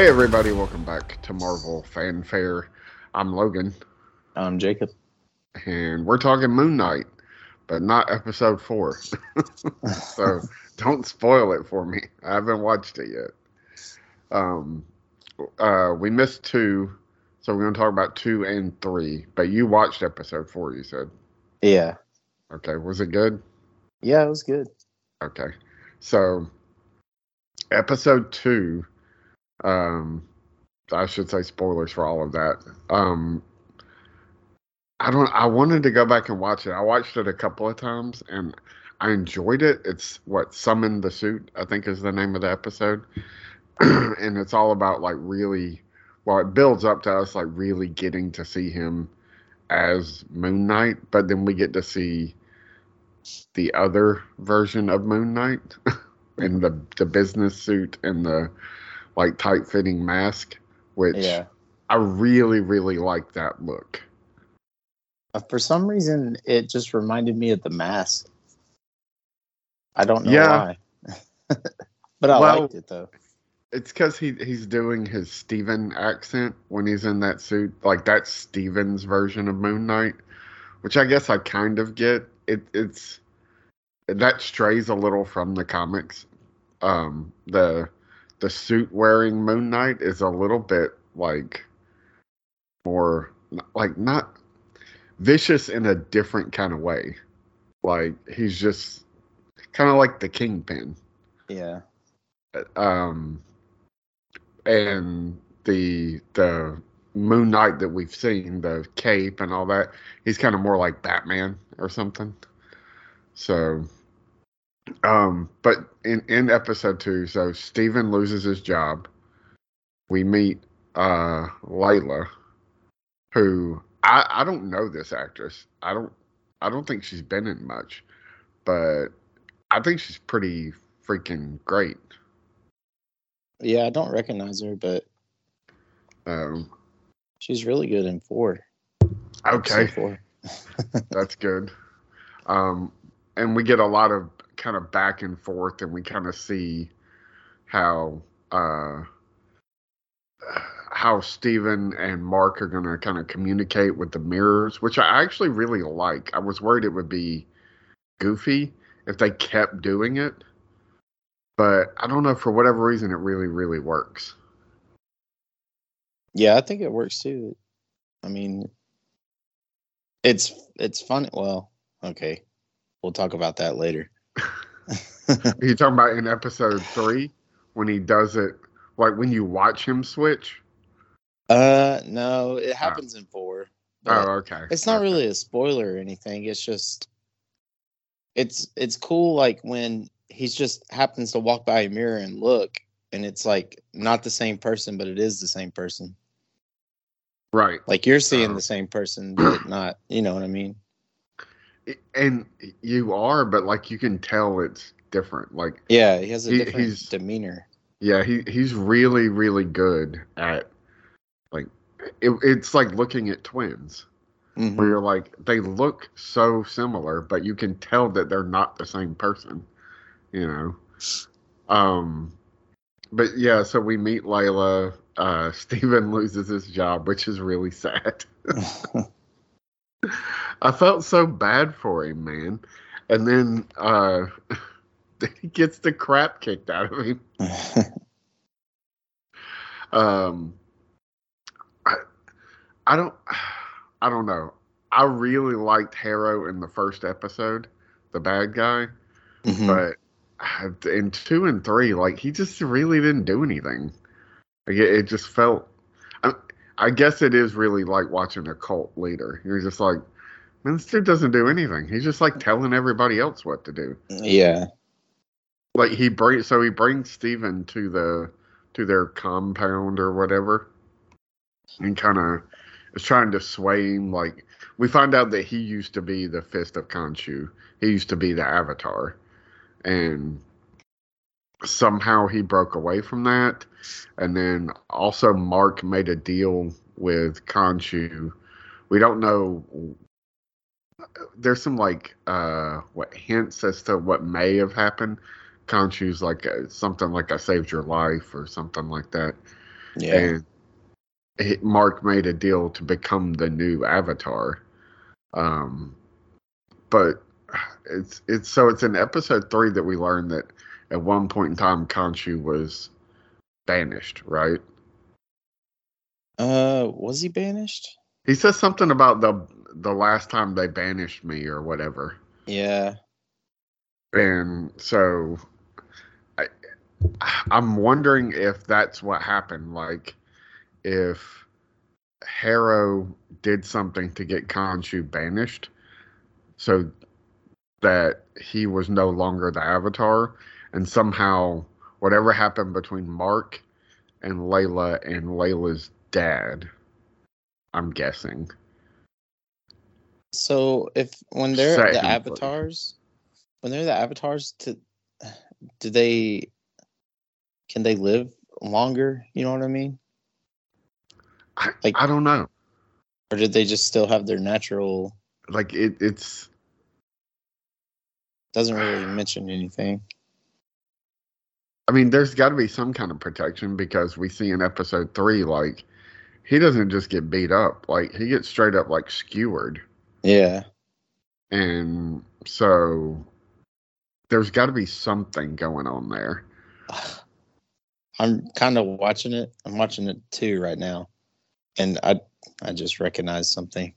Hey everybody, welcome back to Marvel Fanfare. I'm Logan, I'm Jacob. and we're talking Moon Knight, but not episode four. so don't spoil it for me. I haven't watched it yet. Um, uh, we missed two, so we're gonna talk about two and three. But you watched episode four, you said. Yeah. Okay, was it good? Yeah, it was good. Okay. So episode two, um I should say spoilers for all of that. Um I don't I wanted to go back and watch it. I watched it a couple of times and I enjoyed it. It's what Summon the Suit, I think is the name of the episode. and it's all about like really well, it builds up to us like really getting to see him as Moon Knight, but then we get to see the other version of Moon Knight in the the business suit and the like tight fitting mask, which Yeah. I really really like that look. Uh, For some reason, it just reminded me of the mask. I don't know Yeah. why. but I Well- liked it though. It's because he he's doing his Steven accent when he's in that suit. Like that's Steven's version of Moon Knight, which I guess I kind of get. It it's that strays a little from the comics. Um, the the suit wearing Moon Knight is a little bit like more like not vicious in a different kind of way. Like he's just kind of like the Kingpin Yeah. um and the the moon knight that we've seen the cape and all that he's kind of more like batman or something so um but in in episode two so steven loses his job we meet uh layla who i i don't know this actress i don't i don't think she's been in much but i think she's pretty freaking great Yeah, I don't recognize her, but um she's really good in four. Okay, four. that's good. Um, and we get a lot of kind of back and forth, and we kind of see how uh, how Steven and Mark are going to kind of communicate with the mirrors, which I actually really like. I was worried it would be goofy if they kept doing it, but I don't know for whatever reason it really really works. Yeah, I think it works too. I mean, it's it's funny. Well, okay, we'll talk about that later. Are you talking about in episode three when he does it, like when you watch him switch? Uh, no, it happens in four. Oh, okay. it's not Okay. really a spoiler or anything it's just it's it's cool like when he's just happens to walk by a mirror and look and it's like not the same person but it is the same person right. like you're seeing Oh. the same person but not you know what i mean And you are, but like you can tell it's different. Like, yeah he has a He- different he's- demeanor yeah, he he's really really good at like it, it's like looking at twins Mhm. where you're like they look so similar, but you can tell that they're not the same person. You know. Um, but yeah, so we meet Layla. Uh, Steven loses his job, which is really sad. I felt so bad for him, man. And then uh he gets the crap kicked out of him. Um I, I don't I don't know. I really liked Harrow in the first episode, the bad guy, Mhm. but uh, in 2 and 3 like he just really didn't do anything. Like, it, it just felt I, I guess it is really like watching a cult leader. You're just like Man, this dude doesn't do anything. He's just like telling everybody else what to do. yeah Like he brings, so he brings Steven to the to their compound or whatever, and kind of is trying to sway him. Like we find out that he used to be the Fist of Khonshu. He used to be the Avatar, and somehow he broke away from that. And then also Mark made a deal with Khonshu. We don't know there's some like uh what hints as to what may have happened. Khonshu's like uh something like I saved your life or something like that. Yeah. And he, Mark made a deal to become the new Avatar. Um, but it's it's so it's in episode three that we learned that at one point in time Khonshu was banished, right? Uh, was he banished? He says something about the the last time they banished me or whatever. Yeah. And so I I'm wondering if that's what happened. Like if Harrow did something to get Khonshu banished so that he was no longer the avatar and somehow whatever happened between Mark and Layla and Layla's dad, I'm guessing. So if when they're Set the avatars, when they're the avatars, to do they can they live longer? You know what I mean? I, Like- I don't know. Or did they just still have their natural? Like it, it's Doesn't really mention anything. I mean, there's got to be some kind of protection because we see in episode three, like, he doesn't just get beat up, like, he gets straight up, like, skewered. Yeah. And so there's got to be something going on there. I'm kind of watching it. I'm watching it too right now, and I I just recognized something.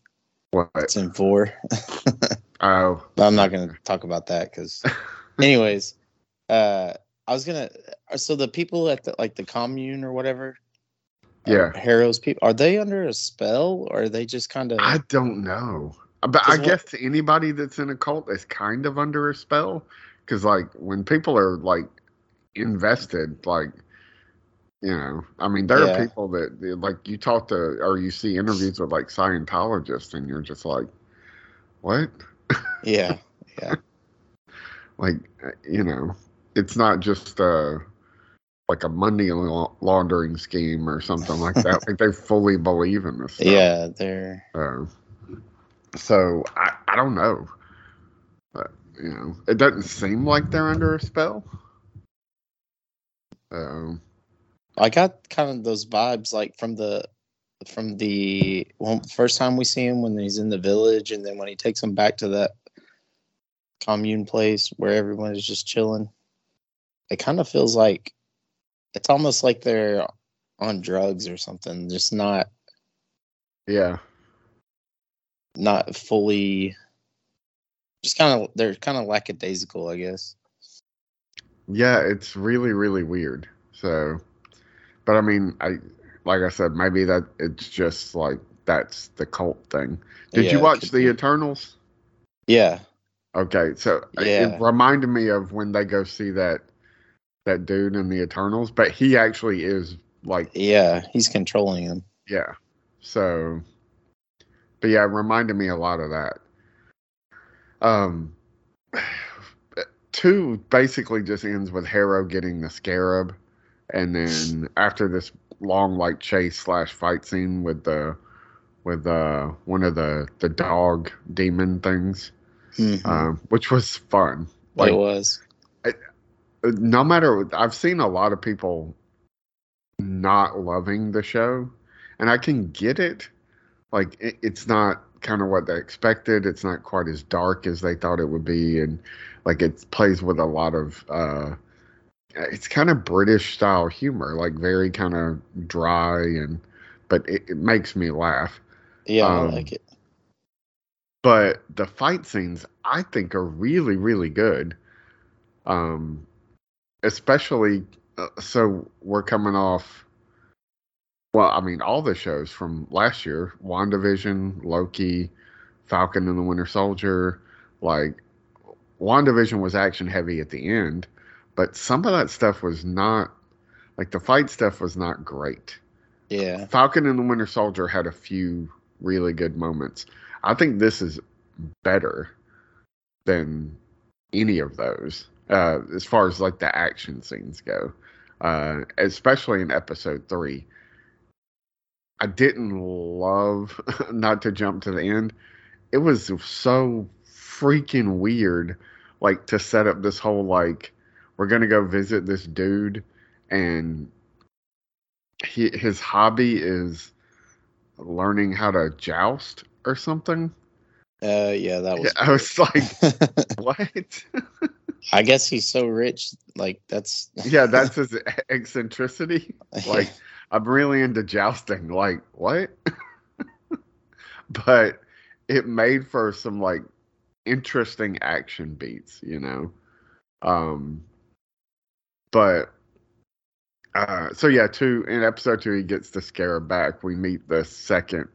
What? It's in four. Oh, But I'm not going to talk about that because, anyways, uh, I was gonna. So the people at the like the commune or whatever, Yeah. Harrow's people, are they under a spell or are they just kind of? I don't know. But I what- guess anybody that's in a cult is kind of under a spell. Because, like, when people are, like, invested, like, you know, I mean, there Yeah. are people that, like, you talk to or you see interviews with, like, Scientologists, and you're just like, what? Yeah, Yeah. Like, uh, you know, it's not just, uh, like a money laundering scheme or something like that. like, they fully believe in this stuff. yeah, they're Uh, so I, I don't know. But, you know, it doesn't seem like they're under a spell. Um, I got kind of those vibes like from the from the well, first time we see him when he's in the village, and then when he takes him back to that commune place where everyone is just chilling. It kind of feels like it's almost like they're on drugs or something, just not yeah, not fully. Just kind of they're kind of lackadaisical, I guess. yeah, it's really really weird. So, but I mean, I like I said, maybe that it's just like that's the cult thing. Did Yeah, you watch the be. Eternals? Yeah, Okay, so Yeah. it reminded me of when they go see that that dude in the Eternals, but he actually is like yeah, he's controlling him. Yeah. So, but yeah, it reminded me a lot of that. Um, two basically just ends with Harrow getting the scarab, and then after this long like chase slash fight scene with the with uh one of the the dog demon things, Mhm. um, which was fun. Like it was. No matter I've seen a lot of people not loving the show, and I can get it. Like it, it's not kind of what they expected. It's not quite as dark as they thought it would be, and like it plays with a lot of. uh It's kind of British style humor, like very kind of dry and, but it, it makes me laugh. Yeah, um, I like it. but the fight scenes I think are really really good. Um, especially uh, so we're coming off. Well, I mean, all the shows from last year: WandaVision, Loki, Falcon and the Winter Soldier. Like, WandaVision was action heavy at the end, but some of that stuff was not. Like the fight stuff was not great. Yeah, Falcon and the Winter Soldier had a few really good moments. I think this is better than any of those uh, as far as like the action scenes go, uh, especially in episode three. I didn't love, not to jump to the end, it was so freaking weird, like to set up this whole like we're gonna go visit this dude, and he his hobby is learning how to joust or something. Uh, yeah, that was. I was like, what? I guess he's so rich. Like that's. yeah, that's his eccentricity. Like, I'm really into jousting. Like, what? but it made for some like interesting action beats, you know. Um, but uh, so yeah, two in episode two, he gets the scarab back. We meet the second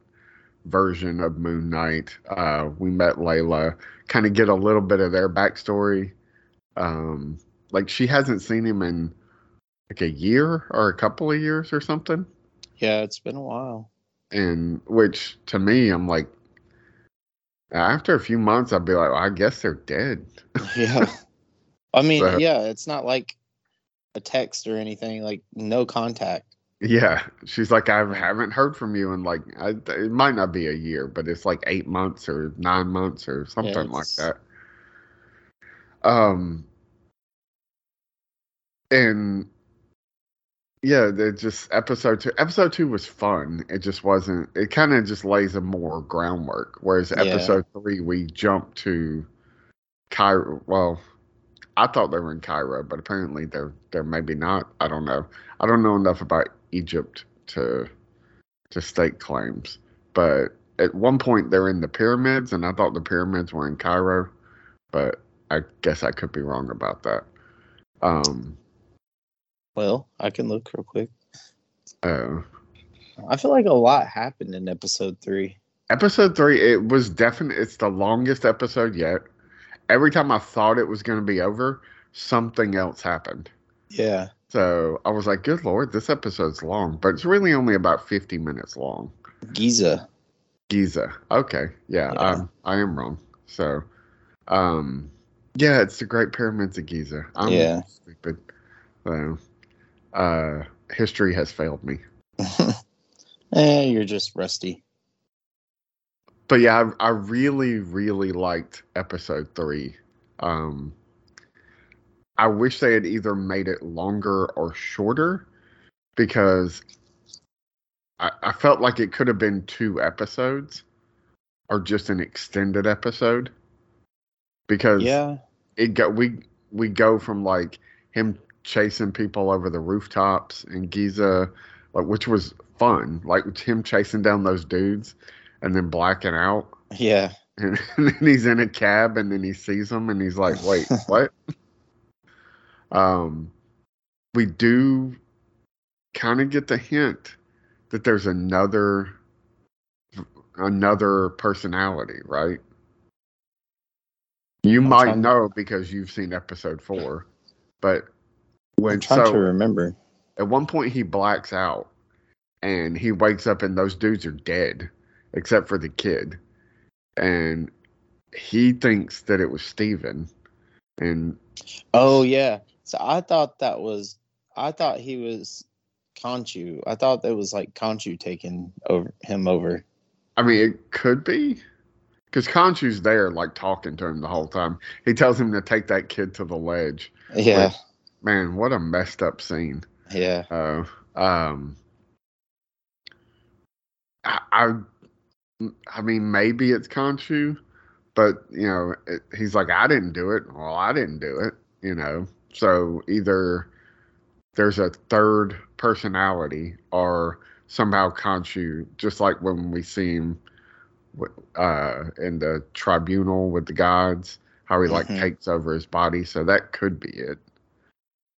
version of Moon Knight. Uh, we met Layla, kind of get a little bit of their backstory. Um, like she hasn't seen him in like a year or a couple of years or something. Yeah, it's been a while. And which to me, I'm like, after a few months, I'd be like, well, I guess they're dead. Yeah. I mean, So- yeah, it's not like a text or anything. Like no contact. Yeah, she's like, I haven't heard from you in like, I, it might not be a year, but it's like eight months or nine months or something like that. Um, and yeah, they just episode two. Episode two was fun. It just wasn't. It kind of just lays a more groundwork. Whereas Yeah. episode three, we jump to Cairo. Well, I thought they were in Cairo, but apparently they're they're maybe not. I don't know. I don't know enough about Egypt to to stake claims. But at one point they're in the pyramids, and I thought the pyramids were in Cairo, but I guess I could be wrong about that. Um. Well, I can look real quick. Oh. I feel like a lot happened in episode three. episode three, it was definitely it's the longest episode yet. Every time I thought it was going to be over, something else happened. Yeah. So I was like, "Good lord, this episode's long," but it's really only about fifty minutes long. Giza. Giza. Okay, yeah, Yeah. I'm I am wrong. So, um, yeah, it's the Great Pyramids of Giza. I'm Yeah. stupid. So, uh, history has failed me. eh, you're just rusty. but yeah, I, I really, really liked episode three. Um, I wish they had either made it longer or shorter because I, I felt like it could have been two episodes or just an extended episode because Yeah. it go we we go from like him chasing people over the rooftops in Giza, like which was fun, like him chasing down those dudes and then blacking out, Yeah. and, then he's in a cab and then he sees them and he's like, wait, what? um, we do kind of get the hint that there's another another personality, right? You I'm might know because you've seen episode four, but I'm trying so to remember. at one point he blacks out and he wakes up and those dudes are dead except for the kid and he thinks that it was Steven and Oh yeah. So I thought that was I thought he was Khonshu. I thought that was like Khonshu taking over him over. I mean it could be because Khonshu's there like talking to him the whole time he tells him to take that kid to the ledge Yeah. Man what a messed up scene Yeah. Uh, um, I, I, I mean, maybe it's Khonshu, but you know, it, he's like, I didn't do it. Well, I didn't do it. You know, so either there's a third personality, or somehow Khonshu, just like when we see him, uh, in the tribunal with the gods, how he like Mhm. takes over his body. So that could be it.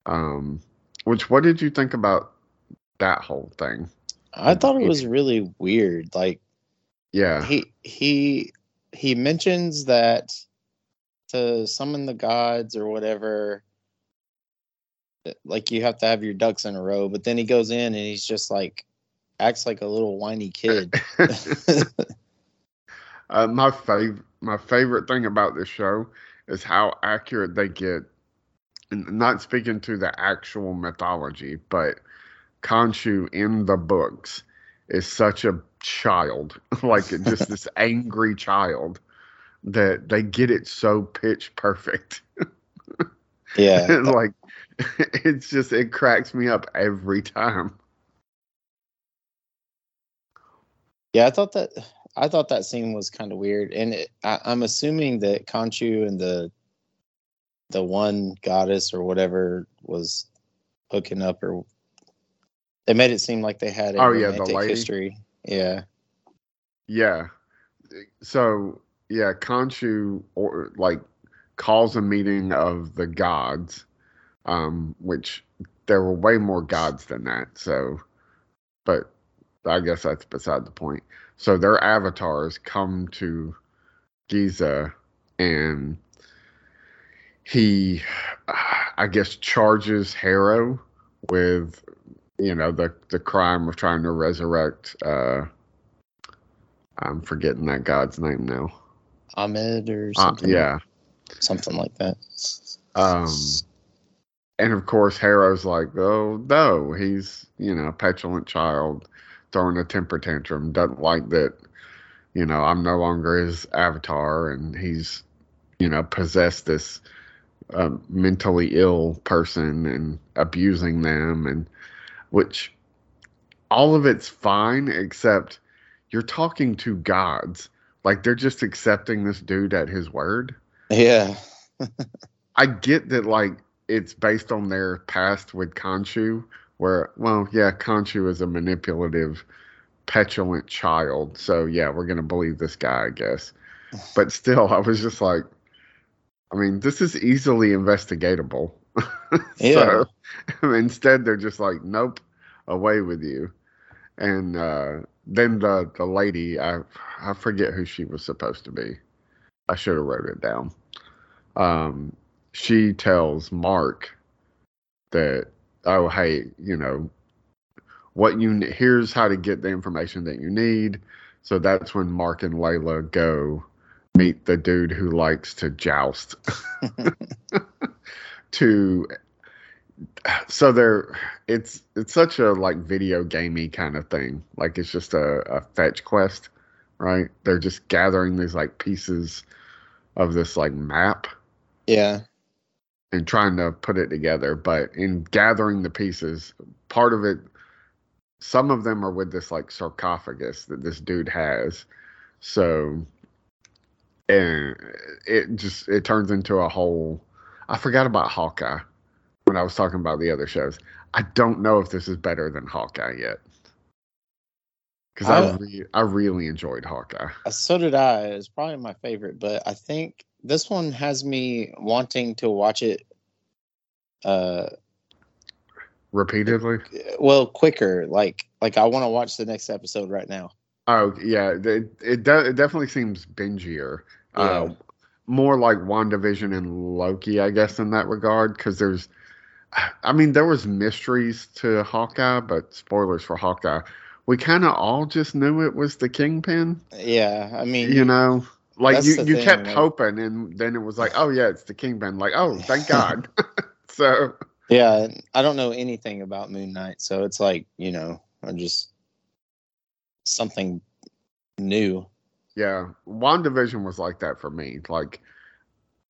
Um, which what did you think about that whole thing? I thought it was really weird. Like Yeah, he he he mentions that to summon the gods or whatever like you have to have your ducks in a row but then he goes in and he's just like acts like a little whiny kid uh, my favorite my favorite thing about this show is how accurate they get. Not speaking to the actual mythology, but Khonshu in the books is such a child, like just this angry child. that they get it so pitch perfect. Yeah. like it's just it cracks me up every time. Yeah, I thought that I thought that scene was kind of weird, and it, I, I'm assuming that Khonshu and the the one goddess or whatever was hooking up, or they made it seem like they had a Oh, yeah, the lady. history. Yeah, Yeah. So yeah, Khonshu or like calls a meeting of the gods, um, which there were way more gods than that. So, but I guess that's beside the point. So their avatars come to Giza, and he, I guess, charges Harrow with, you know, the the crime of trying to resurrect. Uh, I'm forgetting that god's name now. Ahmed or Uh, something. yeah. something like that. Um, and of course, Harrow's like, oh no, he's you know a petulant child throwing a temper tantrum. Doesn't like that, you know, I'm no longer his avatar, and he's you know possessed this uh, mentally ill person and abusing them, and which all of it's fine except you're talking to gods. Like they're just accepting this dude at his word. Yeah, I get that like it's based on their past with Khonshu, where well, yeah, Khonshu is a manipulative, petulant child. So yeah, we're gonna believe this guy, I guess. But still, I was just like, I mean, this is easily investigatable. Yeah. so instead, they're just like, nope, away with you. And uh, then the the lady, I I forget who she was supposed to be. I should have wrote it down. Um, she tells Mark that, oh hey, you know, what you here's how to get the information that you need. So that's when Mark and Layla go meet the dude who likes to joust. to so they're it's it's such a like video gamey kind of thing. Like it's just a, a fetch quest, right? They're just gathering these like pieces of this like map yeah, and trying to put it together. But in gathering the pieces, part of it, some of them are with this like sarcophagus that this dude has. So, and it just it turns into a whole. I forgot about Hawkeye when I was talking about the other shows. I don't know if this is better than Hawkeye yet. Because I, I- re- I really enjoyed Hawkeye. Uh, so did I. It's probably my favorite, but I think this one has me wanting to watch it. Uh, Repeatedly. well, quicker. Like, like I want to watch the next episode right now. Oh yeah, it it, de- it definitely seems bingier. Uh, more like WandaVision and Loki, I guess, in that regard. Because there's, I mean, there was mysteries to Hawkeye, but spoilers for Hawkeye. We kind of all just knew it was the Kingpin. Yeah, I mean, You know, like you you thing, kept like- hoping, and then it was like, oh yeah, it's the Kingpin. Like, oh, thank God. so yeah, I don't know anything about Moon Knight, so it's like you know, I just something new. Yeah, WandaVision was like that for me. Like,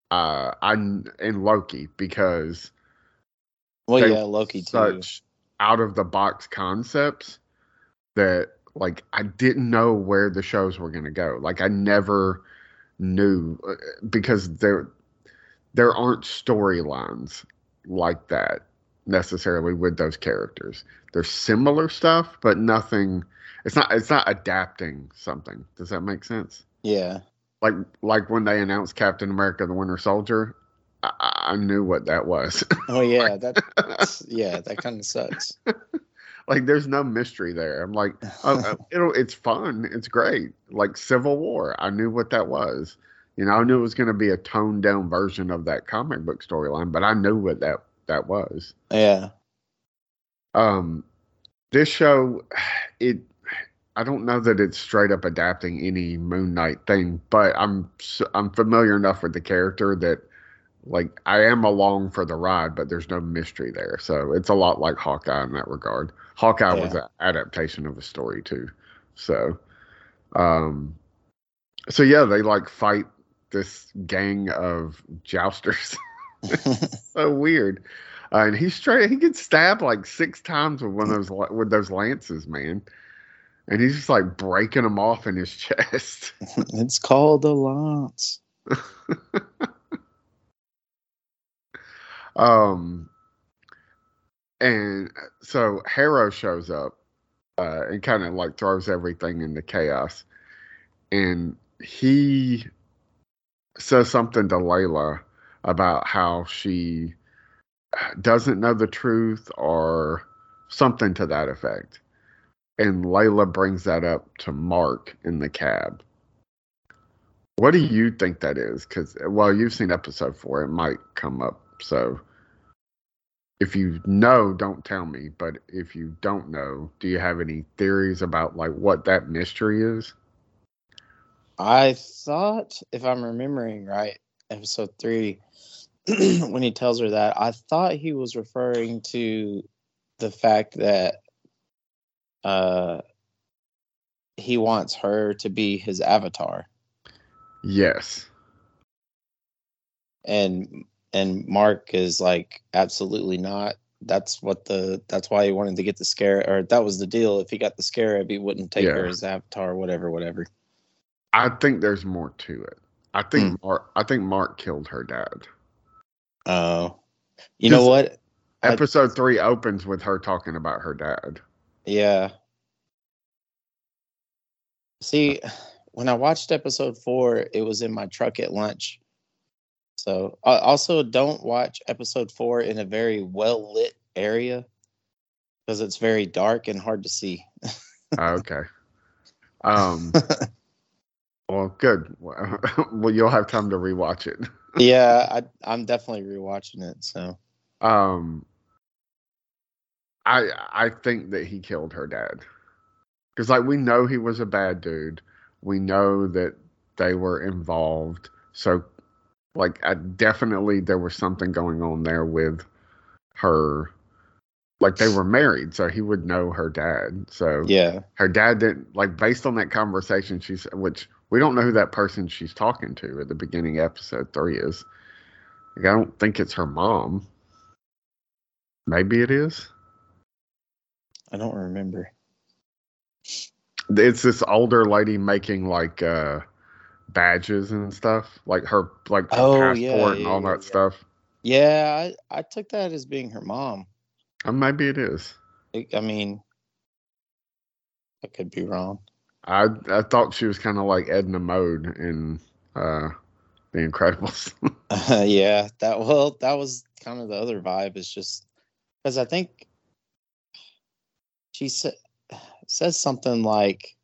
uh, I in Loki because Well, yeah, Loki too. such out of the box concepts that like I didn't know where the shows were going to go. Like I never knew uh, because there there aren't storylines like that necessarily with those characters. There's similar stuff, but nothing. It's not. It's not adapting something. Does that make sense? Yeah, like like when they announced Captain America: The Winter Soldier, I, I knew what that was. oh yeah, that yeah, that kind of sucks. like there's no mystery there. I'm like, oh, oh, it'll it's fun, it's great. Like Civil War, I knew what that was. You know, I knew it was going to be a toned down version of that comic book storyline, but I knew what that that was. Yeah, Um, this show, it. I don't know that it's straight up adapting any Moon Knight thing, but I'm I'm familiar enough with the character that like I am along for the ride, but there's no mystery there. So it's a lot like Hawkeye in that regard. Hawkeye was an adaptation of a story too. So um so yeah, they like fight this gang of jousters. so weird. Uh, and he's straight. He gets stabbed like six times with one of those with those lances, man. And he's just like breaking them off in his chest. it's called the lance. um, and so Harrow shows up uh, and kind of like throws everything into chaos. And he says something to Layla about how she doesn't know the truth or something to that effect. And Layla brings that up to Mark in the cab. What do you think that is? Because, well, you've seen episode four, it might come up. So if you know, don't tell me. But if you don't know, do you have any theories about like what that mystery is? I thought, if I'm remembering right, episode three, when he tells her that, I thought he was referring to the fact that uh, he wants her to be his avatar, Yes. and and Mark is like, absolutely not. That's what the that's why he wanted to get the scare, or that was the deal. If he got the scarab, he wouldn't take her as avatar, whatever, whatever. I think there's more to it. I think Hmm. Mark. I think Mark killed her dad. Oh, you know what? I- Episode three opens with her talking about her dad. Yeah. See, when I watched episode four, it was in my truck at lunch. So, uh, also don't watch episode four in a very well lit area because it's very dark and hard to see. Oh, okay. Um. Well, good. Well, you'll have time to rewatch it. yeah, I, I'm definitely rewatching it. So, Um. I I think that he killed her dad. Because like we know he was a bad dude. We know that they were involved. So like I definitely there was something going on there with her. Like they were married, so he would know her dad. So yeah. her dad didn't like based on that conversation she's which we don't know who that person she's talking to at the beginning of episode three is. Like, I don't think it's her mom. Maybe it is. I don't remember. It's this older lady making like uh badges and stuff, like her like Oh, passport yeah, and all yeah, that yeah. stuff. Yeah, I, I took that as being her mom. Uh, maybe it is. I mean, I could be wrong. I I thought she was kind of like Edna Mode in uh The Incredibles. Uh, yeah, that well, that was kind of the other vibe. Is just because I think she said says something like,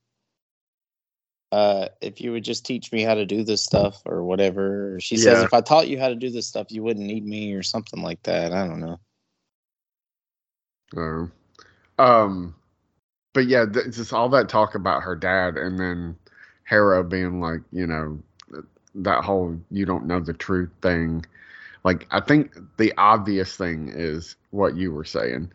uh, "If you would just teach me how to do this stuff or whatever." Or she says, "If I taught you how to do this stuff, you wouldn't need me," or something like that. I don't know. Uh, um, but yeah, th- just all that talk about her dad, and then Harrow being like, you know, that whole "you don't know the truth" thing. Like, I think the obvious thing is what you were saying,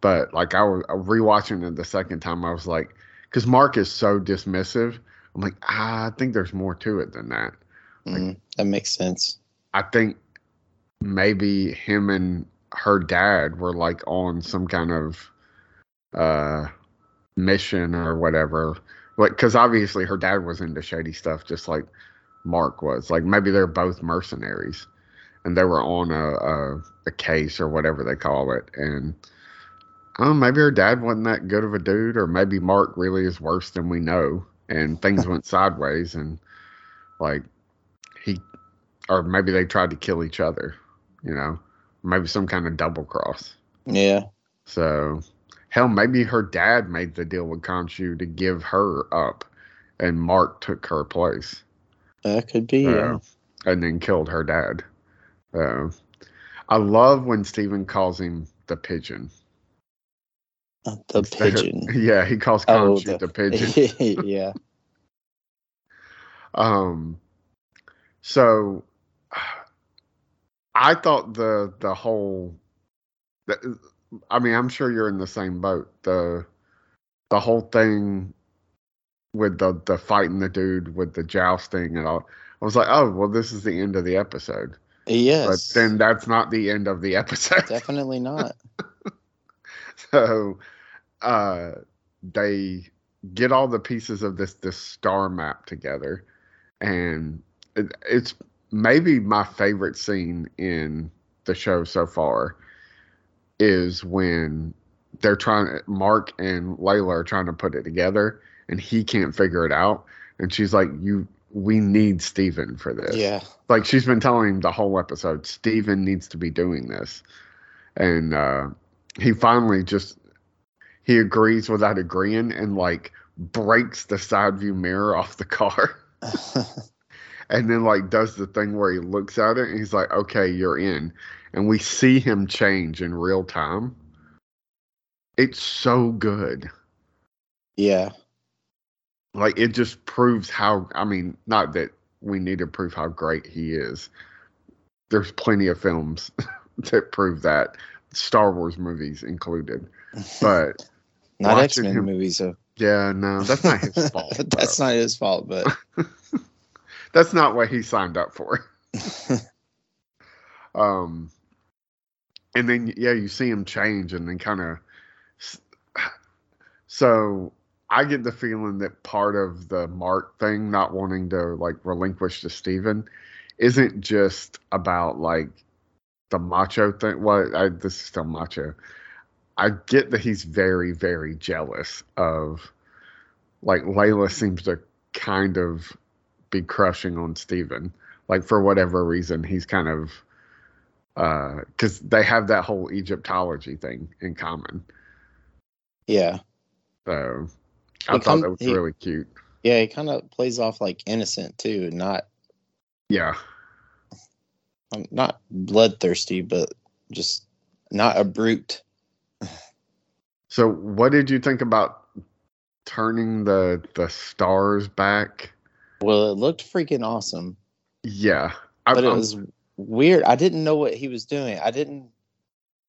but like I was uh, rewatching it the second time, I was like, because Mark is so dismissive. I'm like, ah, I think there's more to it than that. Mm, that makes sense. I think maybe him and her dad were like on some kind of uh mission or whatever. Like, because obviously her dad was into shady stuff, just like Mark was. Like, maybe they're both mercenaries, and they were on a a, a case or whatever they call it. And I maybe her dad wasn't that good of a dude, or maybe Mark really is worse than we know, and things went sideways, and like he or maybe they tried to kill each other, you know, maybe some kind of double cross. Yeah, So, hell, maybe her dad made the deal with Khonshu to give her up, and Mark took her place, that could be. Yeah. uh, and then killed her dad. Uh, I love when Steven calls him the pigeon. Uh, the of- pigeon. yeah, he calls Oh, the- the pigeon. yeah. Um, so I thought the the whole, the, I mean, I'm sure you're in the same boat. The the whole thing with the the fighting the dude with the jousting and all. I was like, oh, well, this is the end of the episode. Yes. But then that's not the end of the episode. definitely not. so uh, they get all the pieces of this this star map together, and it, it's maybe my favorite scene in the show so far is when they're trying Mark and Layla are trying to put it together and he can't figure it out and she's like you we need Steven for this. Yeah. Like she's been telling him the whole episode Steven needs to be doing this. And uh he finally just he agrees without agreeing and like breaks the side view mirror off the car and then like does the thing where he looks at it and he's like okay you're in. And we see him change in real time. It's so good. Yeah. like it just proves how i mean not that we need to prove how great he is. There's plenty of films that prove that star wars movies included. But not X Men movies. So yeah no that's not his fault that's not his fault, but that's not what he signed up for. Um and then yeah you see him change and then kind of so i get the feeling that part of the mark thing not wanting to like relinquish to steven isn't just about like the macho thing. Well I, this is still macho. I get that he's very very jealous of like layla seems to kind of be crushing on steven like for whatever reason he's kind of because they have that whole Egyptology thing in common. yeah. So I He thought come- that was he- really cute. Yeah, he kind of plays off like innocent too, not Yeah, um, not bloodthirsty, but just not a brute. So what did you think about turning the the stars back? Well, it looked freaking awesome, Yeah, I, but it I'm- was weird. I didn't know what he was doing. I didn't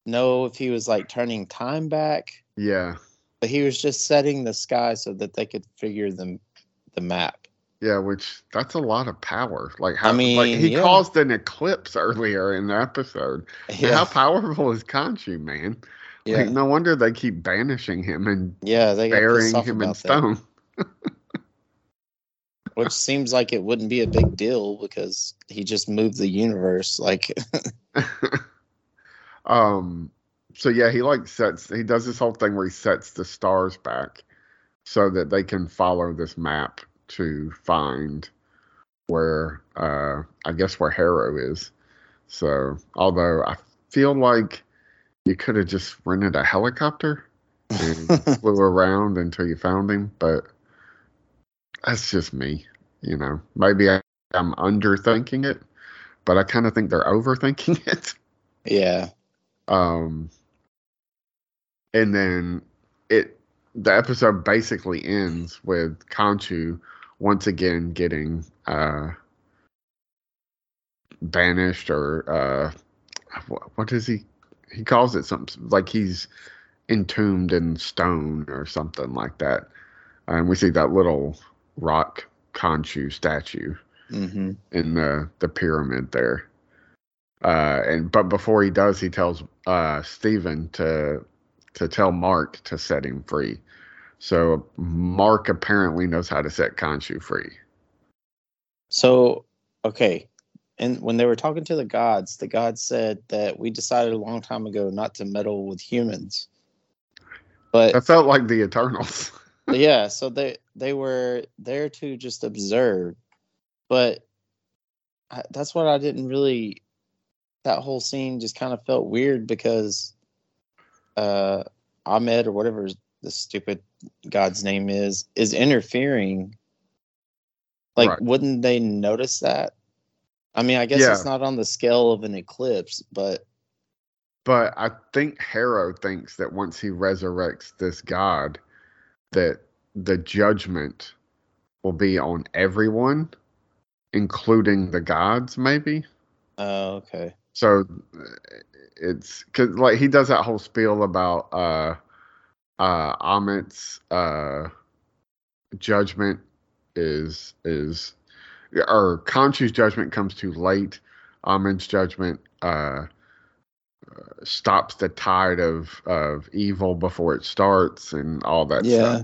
know if he was like turning time back, yeah, but he was just setting the sky so that they could figure the the map. yeah. Which that's a lot of power. Like how? like mean, he yeah. caused an eclipse earlier in the episode. And How powerful is Khonshu, man? yeah, Like, no wonder they keep banishing him and yeah. They burying him in stone. which seems like it wouldn't be a big deal because he just moved the universe. Like, um so yeah he like sets he does this whole thing where he sets the stars back so that they can follow this map to find where uh i guess where harrow is so although i feel like you could have just rented a helicopter and flew around until you found him but that's just me you know. Maybe I, i'm underthinking it but i kind of think they're overthinking it. Yeah, um and then it the episode basically ends with Khonshu once again getting uh banished or uh what, what is he he calls it something like he's entombed in stone or something like that. And we see that little rock Khonshu statue hmm in the the pyramid there. Uh, and but before he does, he tells uh, Steven to to tell Mark to set him free. So Mark apparently knows how to set Khonshu free. So, okay. And when they were talking to the gods, the gods said that we decided a long time ago not to meddle with humans. But That felt like the Eternals. yeah, so they they were there to just observe. But I, that's what I didn't really that whole scene just kind of felt weird because uh Ahmed or whatever the stupid god's name is is interfering. Like Right. wouldn't they notice that? I mean, I guess Yeah. it's not on the scale of an eclipse, but But I think Harrow thinks that once he resurrects this god, that the judgment will be on everyone, including the gods, maybe. oh, okay. So it's because like he does that whole spiel about uh uh Ammit's uh judgment is is or Khonshu's judgment comes too late. Ammit's judgment uh, uh, stops the tide of of evil before it starts, and all that Yeah. stuff.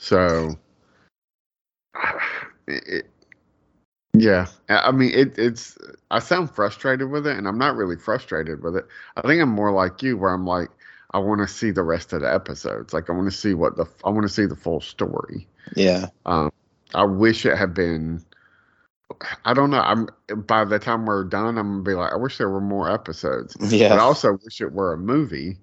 So, it, yeah, I mean, it, it's. I sound frustrated with it, and I'm not really frustrated with it. I think I'm more like you, where I'm like, I want to see the rest of the episodes. Like, I want to see what the I want to see the full story. Yeah. Um, I wish it had been. I don't know. I'm by the time we're done, I'm gonna be like, I wish there were more episodes. But I also wish it were a movie.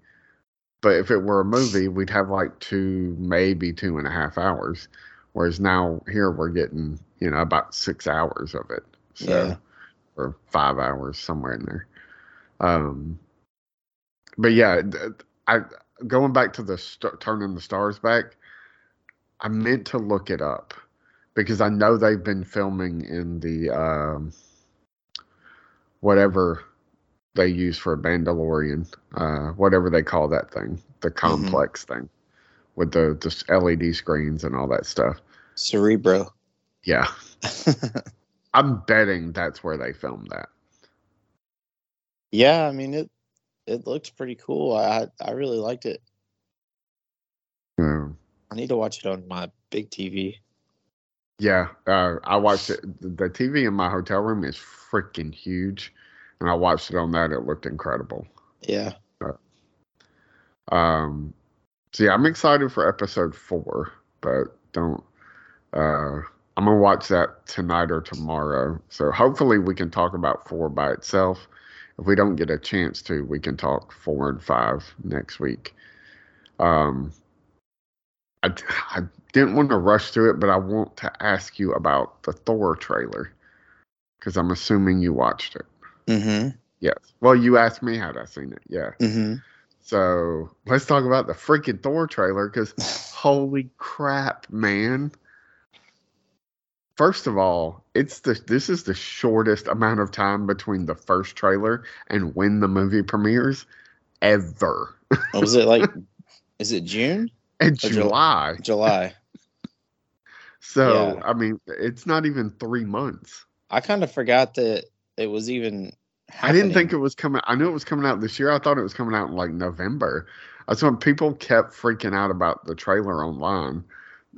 But if it were a movie, we'd have like two, maybe two and a half hours. Whereas now here we're getting, you know, about six hours of it. So Yeah. or five hours somewhere in there. Um, but yeah, I going back to the st- turning the stars back. I meant to look it up because I know they've been filming in the um, whatever they use for a Mandalorian, uh, whatever they call that thing, the complex thing with the just LED screens and all that stuff. Cerebro. Yeah, I'm betting that's where they filmed that. yeah, I mean it it looks pretty cool. I I really liked it. Um, I need to watch it on my big TV. Yeah, uh, I watched it. The TV in my hotel room is freaking huge, and I watched it on that. It looked incredible. Yeah. Um, so yeah, I'm excited for episode four, but don't. Uh, I'm gonna watch that tonight or tomorrow. So hopefully we can talk about four by itself. If we don't get a chance to, we can talk four and five next week. Um, I, I didn't want to rush through it, but I want to ask you about the Thor trailer because I'm assuming you watched it. Mm-hmm. Yes. Well, you asked me had I seen it. Yeah. Mm-hmm. So let's talk about the freaking Thor trailer because holy crap, man. First of all, it's the this is the shortest amount of time between the first trailer and when the movie premieres ever. What was it like? Is it June? Ju- July. July. So Yeah. I mean, it's not even three months. I kind of forgot that it was even. I didn't think it was coming. I knew it was coming out this year. I thought it was coming out in like November. That's when people kept freaking out about the trailer online.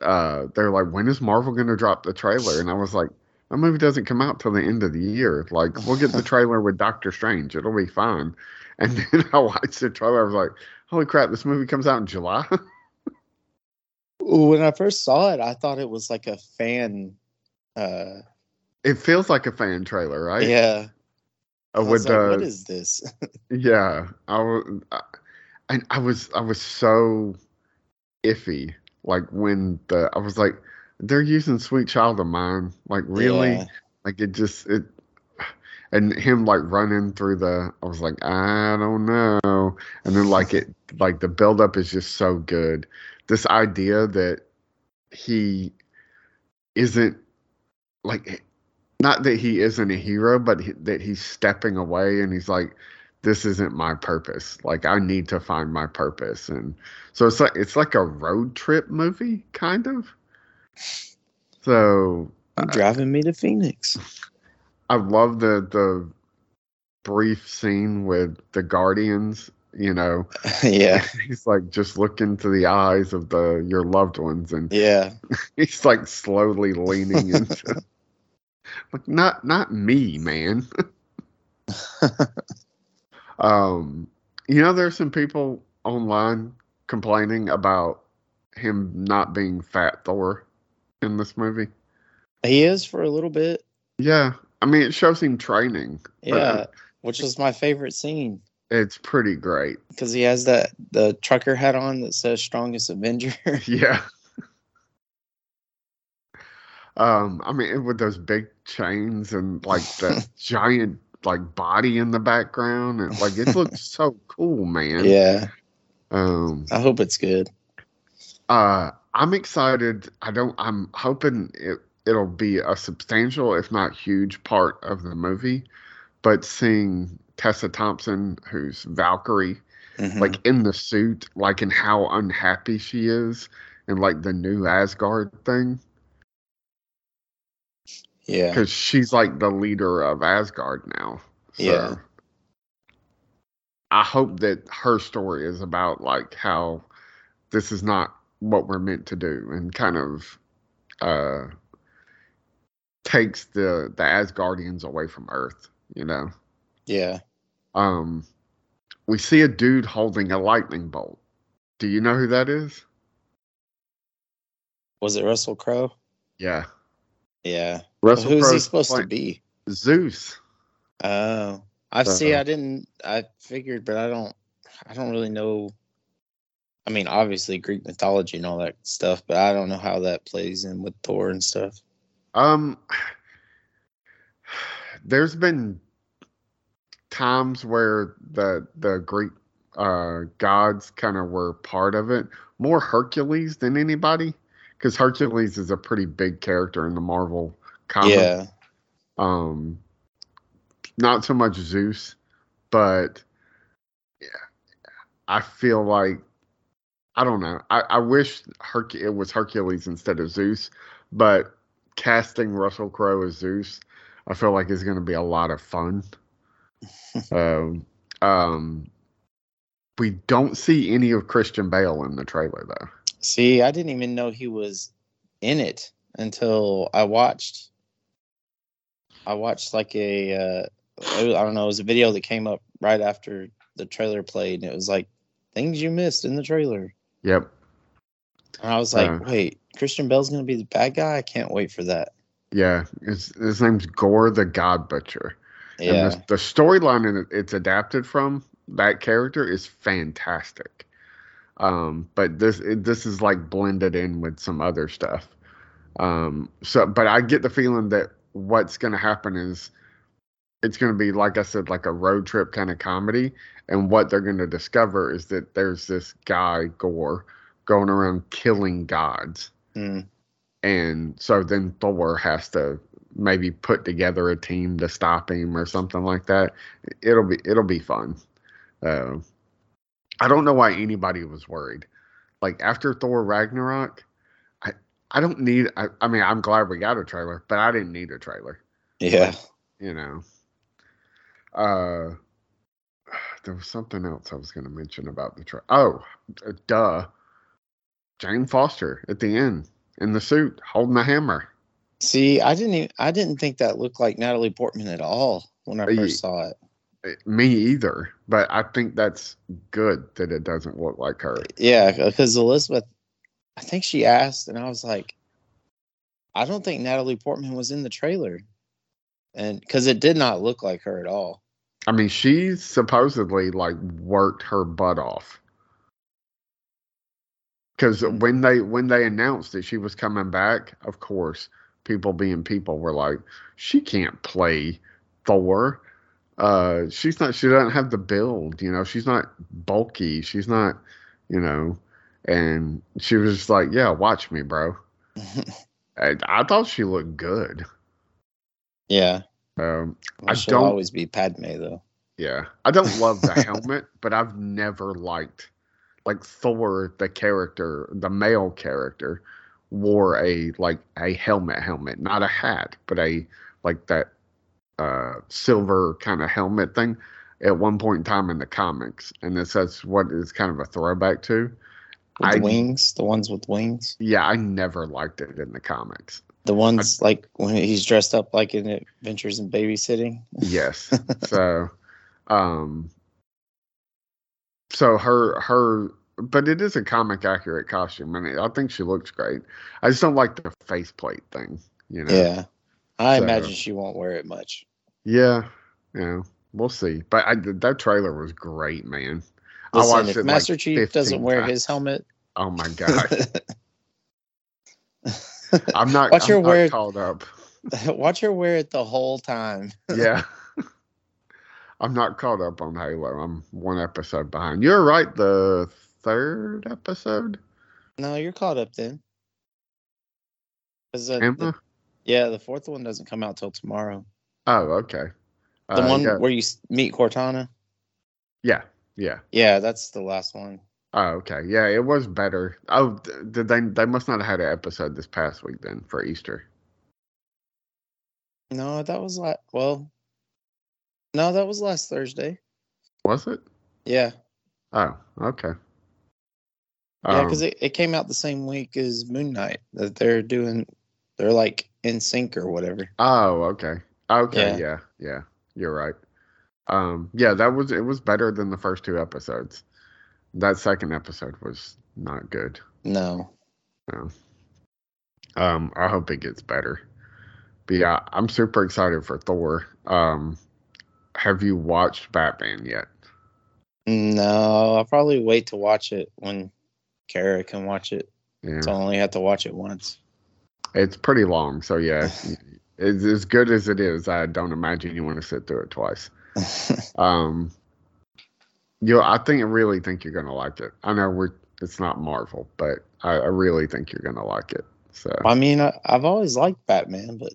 Uh, they're like, "When is Marvel going to drop the trailer?" And I was like, "That movie doesn't come out till the end of the year. Like, we'll get the trailer with Doctor Strange. It'll be fine." And then I watched the trailer. I was like, "Holy crap! This movie comes out in July." When I first saw it, I thought it was like a fan. Uh, it feels like a fan trailer, right? yeah. Uh, with like, the what is this? Yeah, I was, I, and I was, I was so iffy. Like when the, I was like, they're using "Sweet Child of Mine." Like really, Yeah. like it just it, and him like running through the. I was like, I don't know. And then like it, like the buildup is just so good. This idea that he isn't like not that he isn't a hero, but he, that he's stepping away and he's like, this isn't my purpose. Like I need to find my purpose, and so it's like it's like a road trip movie, kind of. So You uh, driving me to Phoenix. I love the the brief scene with the Guardians. You know, yeah. he's like just look into the eyes of the your loved ones, and Yeah. he's like slowly leaning into. Like not not me, man. um, you know, there's some people online complaining about him not being Fat Thor in this movie. He is for a little bit. Yeah, I mean, it shows him training. Yeah. Which is my favorite scene it's pretty great. because he has that the trucker hat on that says strongest Avenger. Yeah. Um, I mean, with those big chains and like that giant like body in the background, and like it looks so cool, man. yeah. Um, I hope it's good. uh, I'm excited. I don't. I'm hoping it it'll be a substantial, if not huge, part of the movie. But seeing Tessa Thompson, who's Valkyrie, Mhm. like in the suit, like and how unhappy she is, and like the new Asgard thing. Yeah. because she's like the leader of Asgard now. So Yeah. I hope that her story is about like how this is not what we're meant to do and kind of uh takes the the Asgardians away from Earth, you know. Yeah. Um we see a dude holding a lightning bolt. Do you know who that is? Was it Russell Crowe? Yeah. Yeah. Russell Who's he supposed to be? Zeus. Oh, I see. Uh-huh. I didn't. I figured, but I don't. I don't really know. I mean, obviously Greek mythology and all that stuff, but I don't know how that plays in with Thor and stuff. Um, there's been times where the the Greek uh, gods kind of were part of it. More Hercules than anybody, because Hercules is a pretty big character in the Marvel comics. Yeah. Um, not so much Zeus, but yeah, I feel like I don't know. I, I wish Herc- it was Hercules instead of Zeus, but casting Russell Crowe as Zeus, I feel like is going to be a lot of fun. um, um, we don't see any of Christian Bale in the trailer though. See, I didn't even know he was in it until I watched. I watched like a, uh, I don't know, it was a video that came up right after the trailer played, and it was like things you missed in the trailer. Yep. And I was like, Yeah. wait, Christian Bale's gonna be the bad guy? I can't wait for that. Yeah, his, his name's Gorr the God Butcher. Yeah, And the, the storyline in it, it's adapted from that character is fantastic. Um, but this it, this is like blended in with some other stuff. Um, so, but I get the feeling that what's going to happen is it's going to be like I said, like a road trip kind of comedy. And what they're going to discover is that there's this guy Gorr going around killing gods Mm, and so then Thor has to maybe put together a team to stop him or something like that. It'll be it'll be fun. Uh, I don't know why anybody was worried. Like after Thor Ragnarok, I don't need. I, I mean, I'm glad we got a trailer, but I didn't need a trailer. yeah. You know. Uh, there was something else I was going to mention about the trailer. Oh, uh, duh. Jane Foster at the end in the suit holding the hammer. See, I didn't even, I didn't think that looked like Natalie Portman at all when I first saw it. Eh, Me either, but I think that's good that it doesn't look like her. Yeah, because Elizabeth, I think she asked, and I was like, I don't think Natalie Portman was in the trailer, and because it did not look like her at all. I mean, she supposedly like worked her butt off. Because Hmm. when they when they announced that she was coming back, of course, people being people were like, she can't play Thor. Uh, she's not. She doesn't have the build. You know, she's not bulky. She's not. You know, and she was just like, yeah, watch me, bro. I, I thought she looked good. yeah, Um, well, I she'll don't- always be Padme though. Yeah, I don't love the helmet, but I've never liked like Thor, the character, the male character, wore a like a helmet, helmet, not a hat, but a like that uh silver kind of helmet thing at one point in time in the comics, and this that's what is kind of a throwback to. With I- wings, the ones with wings, Yeah, I never liked it in the comics. the ones like when he's dressed up like in Adventures in Babysitting. Yes. so, um, so her her, but it is a comic accurate costume, and I think she looks great. I just don't like the faceplate thing. You know. Yeah, I So- imagine she won't wear it much. Yeah. Yeah. We'll see. But I, that trailer was great, man. I Listen, if it, like, Master Chief doesn't wear times. his helmet, Oh my god. I'm not. Watch I'm her not wear- caught up. watch her wear it the whole time. yeah. I'm not caught up on Halo. I'm one episode behind. You're right. The third episode. No, you're caught up then. uh, Am I? the- yeah, the fourth one doesn't come out till tomorrow. Oh, okay. The Uh, one yeah, where you meet Cortana. yeah, yeah. Yeah, that's the last one. Oh, okay. Yeah, it was better. Oh, did they? They must not have had an episode this past week then for Easter. No, that was like well. No, that was last Thursday. Was it? Yeah, Oh, okay. yeah, Um, because it, it came out the same week as Moon Knight. That they're doing, they're like in sync or whatever. Oh, okay. Okay, Yeah. yeah. yeah, You're right. Um, yeah, that was it was better than the first two episodes. That second episode was not good. No, No. Um, I hope it gets better. But yeah, I'm super excited for Thor. Um, have you watched Batman yet? no, I'll probably wait to watch it when Kara can watch it. Yeah, So I only have to watch it once. it's pretty long. So yeah, it's as good as it is. I don't imagine you want to sit through it twice. Um, you, I think I really think you're gonna like it. I know we're it's not Marvel, but I, I really think you're gonna like it. So, I mean, I, I've always liked Batman, but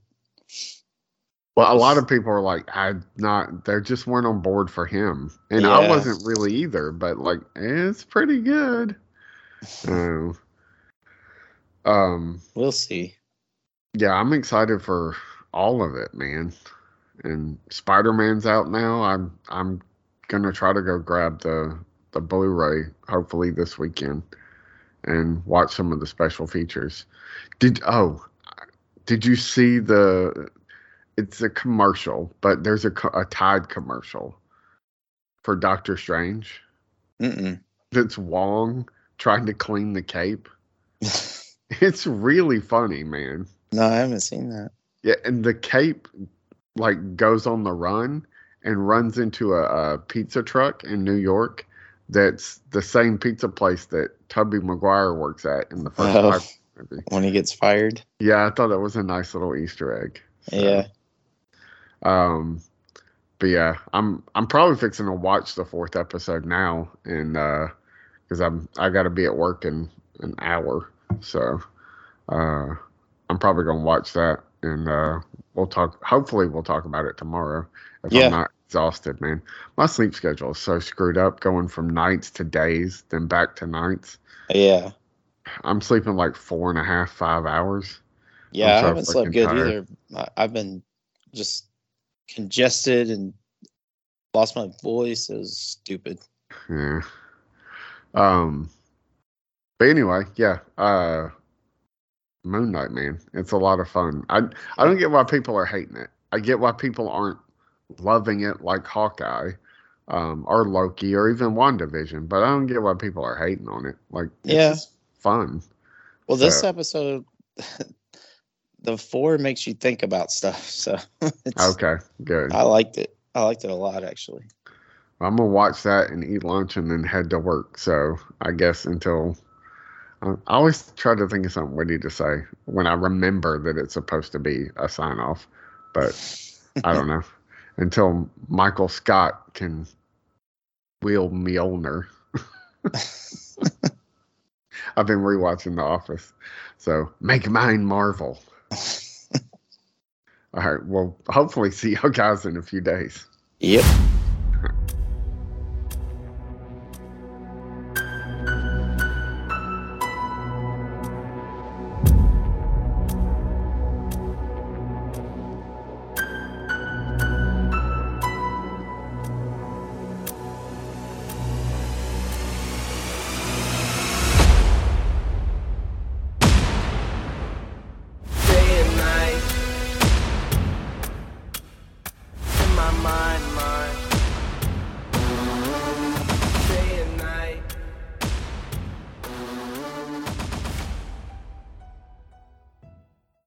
well, a lot of people are like, I not, they just weren't on board for him, and I wasn't really either. But like, it's pretty good. Um, we'll see. yeah, I'm excited for all of it, man. And Spider Man's out now. I'm I'm gonna try to go grab the the Blu-ray hopefully this weekend and watch some of the special features. Did oh, did you see the? It's a commercial, but there's a a Tide commercial for Doctor Strange. Mm-mm. That's Wong trying to clean the cape. It's really funny, man. no, I haven't seen that. Yeah, and the cape like goes on the run and runs into a, a pizza truck in New York. That's the same pizza place that Tobey Maguire works at in the first Oh. Movie. When he gets fired. Yeah, I thought that was a nice little Easter egg. So, Yeah. Um, but yeah, I'm I'm probably fixing to watch the fourth episode now, and uh, because I'm I got to be at work in an hour, so uh, I'm probably gonna watch that, and uh, we'll talk. Hopefully, we'll talk about it tomorrow if Yeah. I'm not exhausted, man. My sleep schedule is so screwed up, going from nights to days, then back to nights. Yeah. I'm sleeping like four and a half, five hours. Yeah, I haven't slept good tired. either. I've been just congested and lost my voice. It was stupid. Yeah. Um. But anyway, yeah. Uh. Moon Knight, man, it's a lot of fun. I I don't get why people are hating it. I get why people aren't loving it like Hawkeye, um, or Loki, or even WandaVision. But I don't get why people are hating on it. Like, it's Yeah. fun. Well, this episode, the four makes you think about stuff. So it's, Okay, good. I liked it. I liked it a lot, actually. I'm gonna watch that and eat lunch and then head to work. So I guess until I always try to think of something witty to say when I remember that it's supposed to be a sign off, but I don't know until Michael Scott can wield Mjolnir. I've been rewatching The Office, so make mine Marvel. All right, well, hopefully see you guys in a few days. Yep.